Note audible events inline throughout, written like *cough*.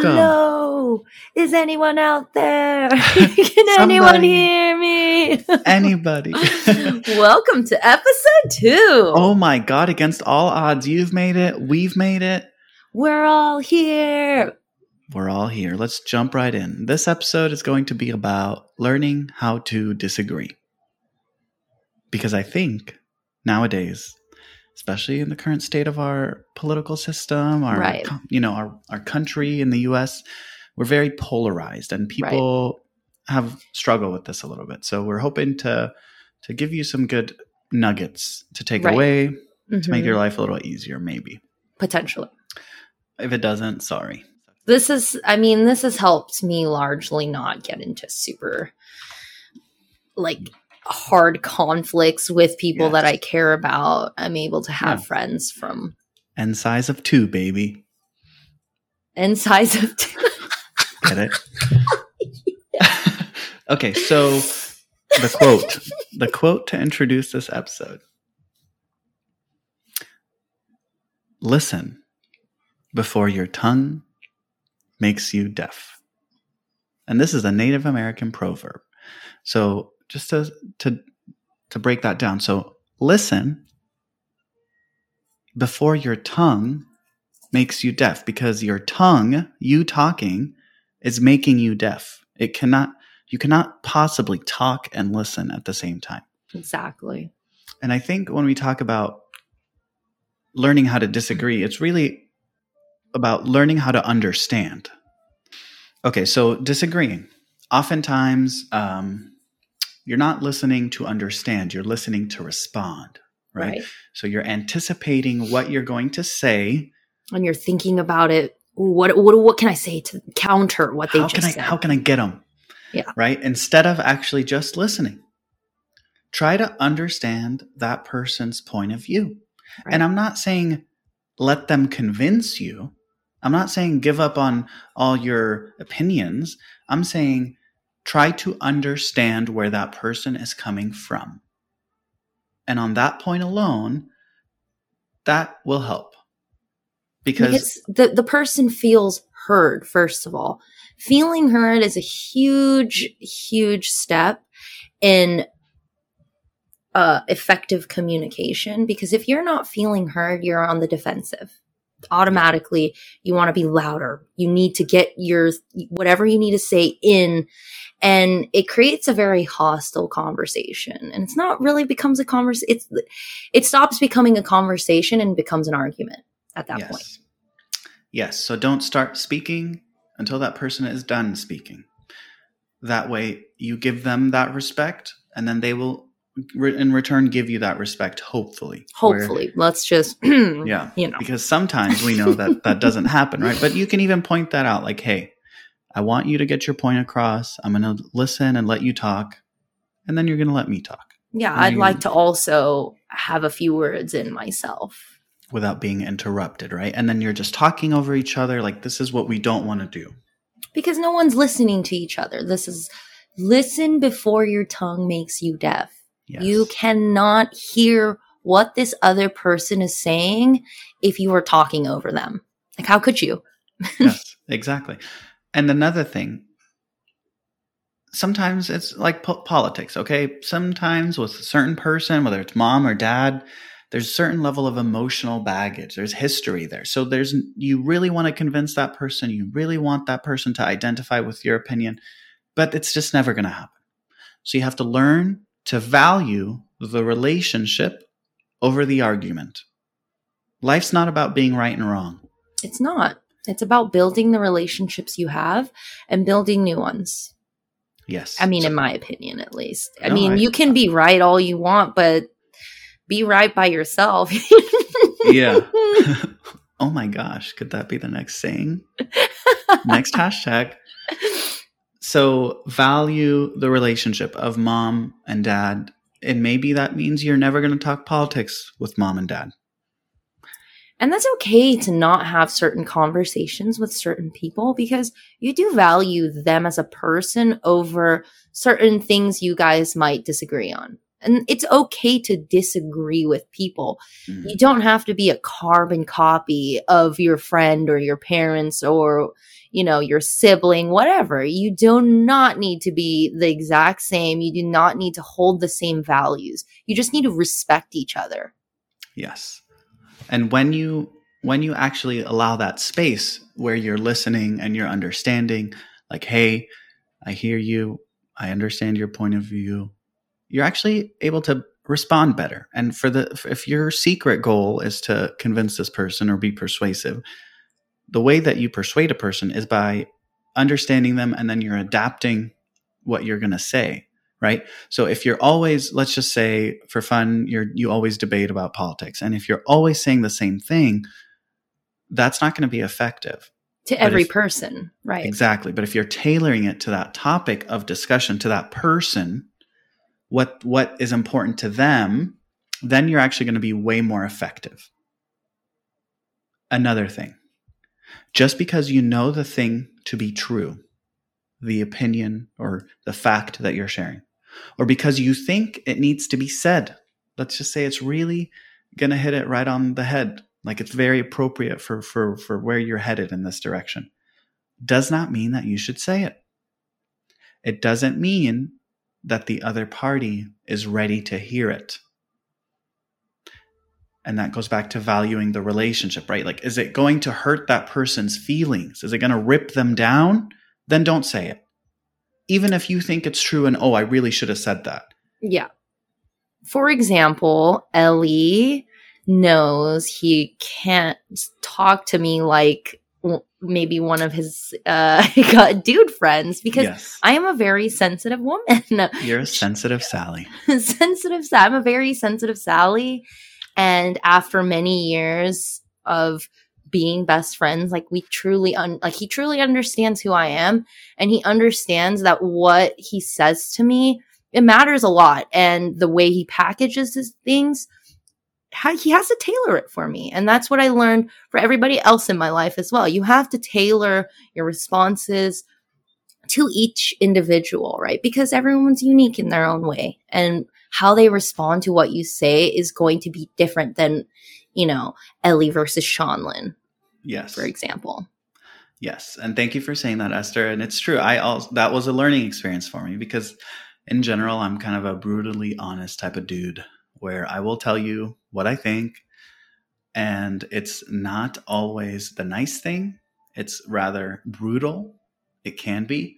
Hello, welcome. Hello. Is anyone out there? *laughs* Can anyone hear me? *laughs* Anybody? *laughs* welcome to episode two. oh my God, against all odds, you've made it. We've made it. We're all here. We're all here. Let's jump right in. This episode is going to be about learning how to disagree. Because I think nowadays, especially in the current state of our political system, our Right. you know, our, our country in the US, we're very polarized and people have struggled with this a little bit. So we're hoping to to give you some good nuggets to take Right. away to make your mm-hmm. life a little easier, maybe. Potentially. If it doesn't, sorry. This is, I mean, this has helped me largely not get into super like hard conflicts with people that I care about. I'm able to have Yeah. friends from And size of two, baby. And size of two. Get it? *laughs* *laughs* okay, so the quote. The quote to introduce this episode. Listen before your tongue makes you deaf. And this is a Native American proverb. So just to to to break that down. So listen before your tongue makes you deaf because your tongue, you talking, is making you deaf. It cannot, you cannot possibly talk and listen at the same time. exactly. And I think when we talk about learning how to disagree, it's really about learning how to understand. Okay, so disagreeing. Oftentimes, um, you're not listening to understand, you're listening to respond, right? right. So you're anticipating what you're going to say and you're thinking about it what what what can i say to counter what they how just can I said how can I get them? Yeah. Right? Instead of actually just listening. Try to understand that person's point of view. Right. And I'm not saying let them convince you. I'm not saying give up on all your opinions. I'm saying try to understand where that person is coming from. And on that point alone, that will help. Because, because the the person feels heard first of all feeling heard is a huge huge step in uh effective communication because if you're not feeling heard you're on the defensive automatically you want to be louder you need to get your whatever you need to say in and it creates a very hostile conversation and it's not really becomes a conversation it's it stops becoming a conversation and becomes an argument at that yes. point Yes. So don't start speaking until that person is done speaking. That way you give them that respect and then they will re- in return give you that respect hopefully. Where- hopefully let's just *clears throat* yeah. you know Because sometimes we know that that doesn't *laughs* happen, right? But you can even point that out like, "Hey, I want you to get your point across. I'm going to listen and let you talk, and then you're going to let me talk yeah i'd like to also have a few words in myself without being interrupted, right? And then you're just talking over each other like this is what we don't want to do. because no one's listening to each other this is listen before your tongue makes you deaf Yes. you cannot hear what this other person is saying if you are talking over them like how could you *laughs* yes, exactly. And another thing, sometimes it's like po- politics, okay? Sometimes with a certain person, whether it's mom or dad, there's a certain level of emotional baggage. There's history there. So there's you really want to convince that person, you really want that person to identify with your opinion, but it's just never going to happen. So you have to learn to value the relationship over the argument. Life's not about being right and wrong. it's not it's about building the relationships you have and building new ones Yes. I mean, So- in my opinion, at least. I No, mean, I- you can be right all you want, but be right by yourself. *laughs* Yeah. *laughs* oh my gosh, could that be the next saying? *laughs* next hashtag. So, value the relationship of mom and dad. And maybe that means you're never going to talk politics with mom and dad. and that's okay to not have certain conversations with certain people because you do value them as a person over certain things you guys might disagree on. And it's okay to disagree with people. Mhm. You don't have to be a carbon copy of your friend or your parents or, you know, your sibling, whatever. You do not need to be the exact same. You do not need to hold the same values. You just need to respect each other. Yes. And when you when you actually allow that space where you're listening and you're understanding like hey, I hear you. I understand your point of view. You're actually able to respond better. And for the if your secret goal is to convince this person or be persuasive, the way that you persuade a person is by understanding them and then you're adapting what you're going to say right so if you're always let's just say for fun you're you always debate about politics and if you're always saying the same thing that's not going to be effective To every if- person, right? exactly but if you're tailoring it to that topic of discussion to that person what what is important to them then you're actually going to be way more effective. Another thing just because you know the thing to be true the opinion or the fact that you're sharing or because you think it needs to be said let's just say it's really going to hit it right on the head like it's very appropriate for for for where you're headed in this direction does not mean that you should say it. It doesn't mean that the other party is ready to hear it. And that goes back to valuing the relationship right? Like is it going to hurt that person's feelings? Is it going to rip them down? Then don't say it. Even if you think it's true and oh i really should have said that. Yeah. For example, Ellie knows he can't talk to me like maybe one of his uh *laughs* dude friends because yes I am a very sensitive woman. *laughs* you're a sensitive sally *laughs* sensitive I'm a very sensitive Sally. And after many years of being best friends, like we truly un- like he truly understands who I am and he understands that what he says to me, it matters a lot. And the way he packages his things, he has to tailor it for me. And that's what I learned for everybody else in my life as well. You have to tailor your responses to each individual, right? Because everyone's unique in their own way. And how they respond to what you say is going to be different than, you know, Ellie versus Seanlin, yes for example. Yes, and thank you for saying that, Esther. And it's true. I also that was a learning experience for me because, in general, I'm kind of a brutally honest type of dude where I will tell you what I think, and it's not always the nice thing. It's rather brutal. It can be.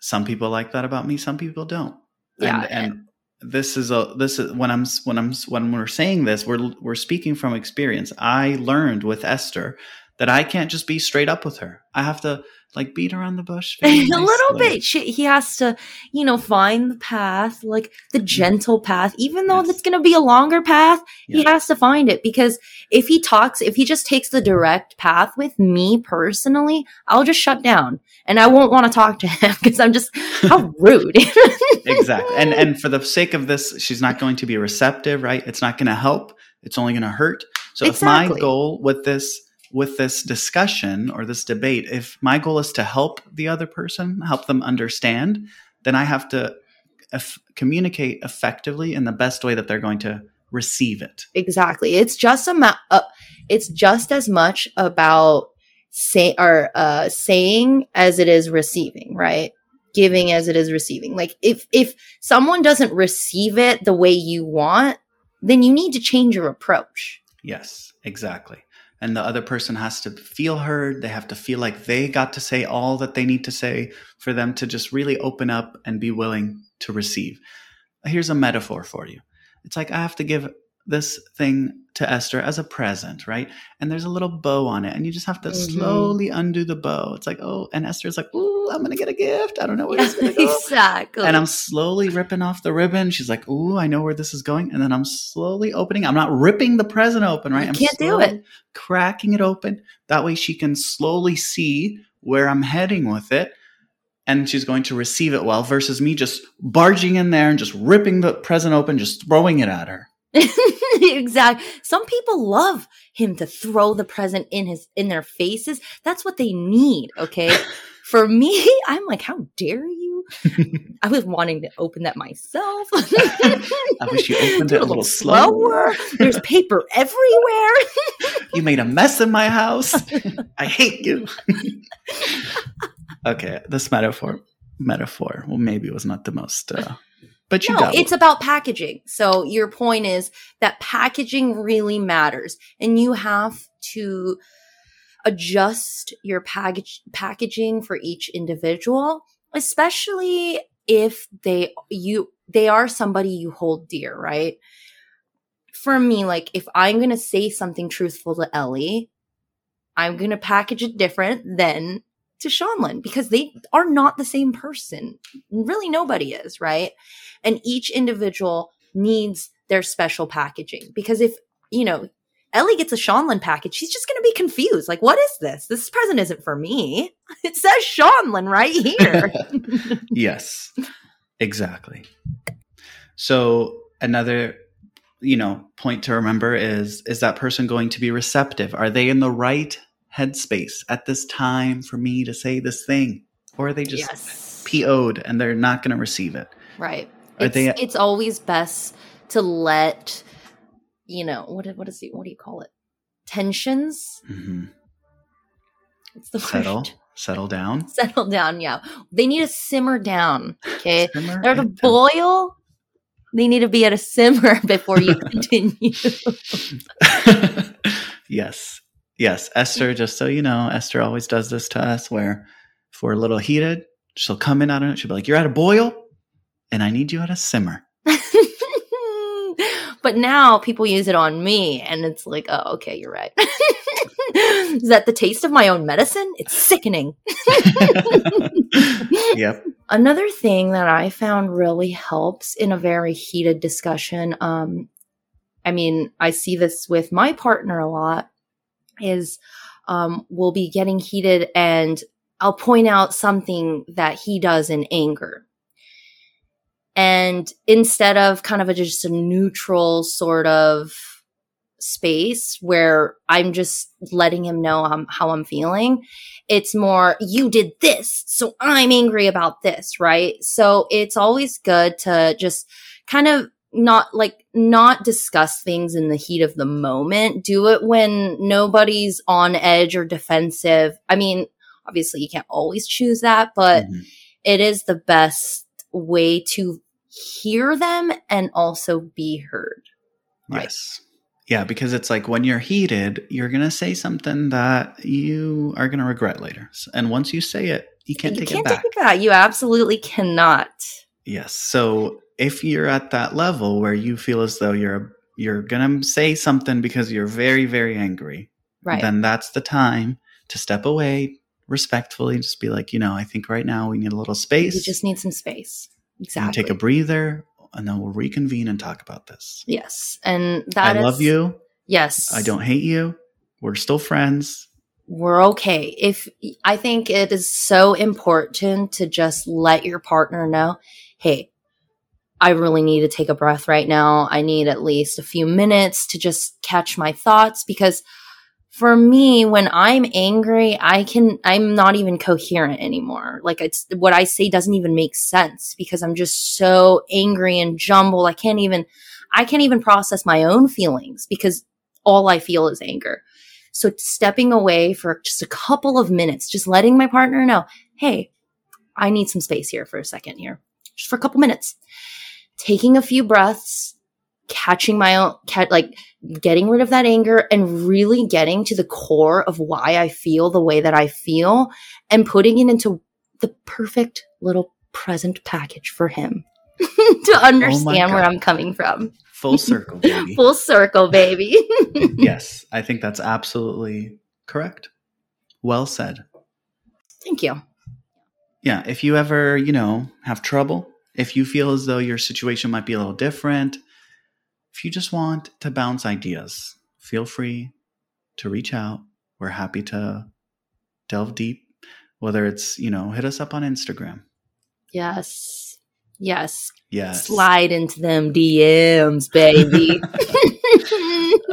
Some people like that about me. Some people don't. Yeah, and, and this is a this is when I'm when I'm when we're saying this, we're we're speaking from experience. I learned with Esther that I can't just be straight up with her. I have to like beat around the bush *laughs* a little bit. She, he has to, you know, find the path, like the mm-hmm. gentle path, even though Yes. it's going to be a longer path. He has to find it because if he talks, if he just takes the direct path with me personally, I'll just shut down and I won't want to talk to him *laughs* because I'm just how *laughs* rude. exactly. And and for the sake of this, she's not going to be receptive, right? It's not going to help. It's only going to hurt. So if my goal with this with this discussion or this debate, if my goal is to help the other person, help them understand, then I have to eff- communicate effectively in the best way that they're going to receive it. Exactly. It's just a ma- uh, it's just as much about say or uh saying as it is receiving, right? Giving as it is receiving. Like if if someone doesn't receive it the way you want, then you need to change your approach. Yes, exactly. And the other person has to feel heard. They have to feel like they got to say all that they need to say for them to just really open up and be willing to receive. Here's a metaphor for you. It's like I have to give this thing to Esther as a present, right? And there's a little bow on it, and you just have to Mhm. slowly undo the bow. It's like, oh, and Esther's like, ooh, I'm gonna get a gift. I don't know where it's gonna *laughs* go. exactly. And I'm slowly ripping off the ribbon. She's like, "Ooh, I know where this is going." And then I'm slowly opening. I'm not ripping the present open, right? You I'm can't do it. Cracking it open. That way, she can slowly see where I'm heading with it, and she's going to receive it well. Versus me just barging in there and just ripping the present open, just throwing it at her. Exactly. Some people love him to throw the present in his in their faces. That's what they need, okay? *laughs* For me, I'm like, how dare you *laughs* I was wanting to open that myself. I wish you opened Do it a little slower. There's paper everywhere. *laughs* You made a mess in my house. I hate you. okay, this metaphor metaphor well maybe it was not the most uh but you no, got it's about packaging. So your point is that packaging really matters and you have to adjust your package packaging for each individual, especially if they you they are somebody you hold dear, right? For me, like if I'm going to say something truthful to Ellie, I'm going to package it different than to Seanlin because they are not the same person. Really, nobody is, right? And each individual needs their special packaging because if, you know, Ellie gets a Seanlin package, she's just going to be confused. Like, what is this? This present isn't for me. *laughs* It says Seanlin right here. *laughs* yes exactly so another you know point to remember is is that person going to be receptive are they in the right headspace at this time for me to say this thing or are they just yes. PO'd and they're not going to receive it Right. Are It's, they- it's always best to let, you know, what, what is the, what do you call it? Tensions? hmm What's the settle word? settle down *laughs* Settle down. Yeah. They need to simmer down. Okay. Simmer They're to boil. They need to be at a simmer *laughs* before you *laughs* continue. yes yes esther just so you know esther always does this to us where if we're a little heated she'll come in out of it she'll be like you're at a boil and i need you at a simmer *laughs* but now people use it on me, and it's like, oh, okay, you're right. *laughs* Is that the taste of my own medicine? It's sickening. *laughs* yep Another thing that I found really helps in a very heated discussion, um, I mean, I see this with my partner a lot, is um, we'll be getting heated and I'll point out something that he does in anger. And instead of kind of a, just a neutral sort of space where I'm just letting him know how I'm feeling, it's more, you did this, so I'm angry about this, right? So it's always good to just kind of not like not discuss things in the heat of the moment. Do it when nobody's on edge or defensive. I mean, obviously you can't always choose that, but Mhm. it is the best way to hear them and also be heard. Right. Yes. Yeah, because it's like when you're heated, you're going to say something that you are going to regret later. And once you say it, you can't you take can't it back. take it back. You absolutely cannot. Yes. So if you're at that level where you feel as though you're you're going to say something because you're very very angry, Right. then that's the time to step away respectfully just be like, you know, I think right now we need a little space. You just need some space. and Exactly. take a breather and then we'll reconvene and talk about this. yes. And that I is love you. Yes. I don't hate you. We're still friends. we're okay. If I think it is so important to just let your partner know, hey, I really need to take a breath right now. I need at least a few minutes to just catch my thoughts because for me, when I'm angry, I can, I'm not even coherent anymore. Like it's what I say doesn't even make sense because I'm just so angry and jumbled. I can't even, I can't even process my own feelings because all I feel is anger. So stepping away for just a couple of minutes, just letting my partner know, hey, I need some space here for a second here, just for a couple minutes. Taking a few breaths, catching my own, ca- like getting rid of that anger and really getting to the core of why I feel the way that I feel and putting it into the perfect little present package for him *laughs* to understand where I'm coming from. Full circle, baby. *laughs* Full circle, baby. *laughs* yes, I think that's absolutely correct. Well said. Thank you. Yeah, if you ever, you know, have trouble, if you feel as though your situation might be a little different, if you just want to bounce ideas, feel free to reach out. We're happy to delve deep, whether it's, you know, hit us up on Instagram. Yes. Yes. Yes. Slide into them DMs, baby.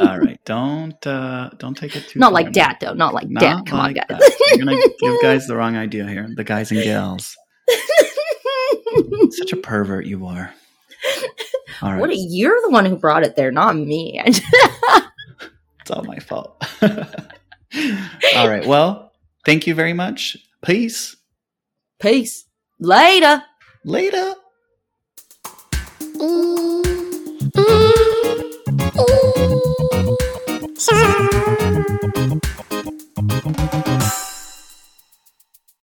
*laughs* All right don't uh, don't take it too. Not like dad though. Not like Not dad. Come like on, guys. You're gonna *laughs* give guys the wrong idea here. The guys and gals. Such a pervert you are. All right. What a, you're the one who brought it there, not me. *laughs* *laughs* it's all my fault. all right. Well, thank you very much. Peace. Peace. Later. Later. Mm, mm, mm. 下。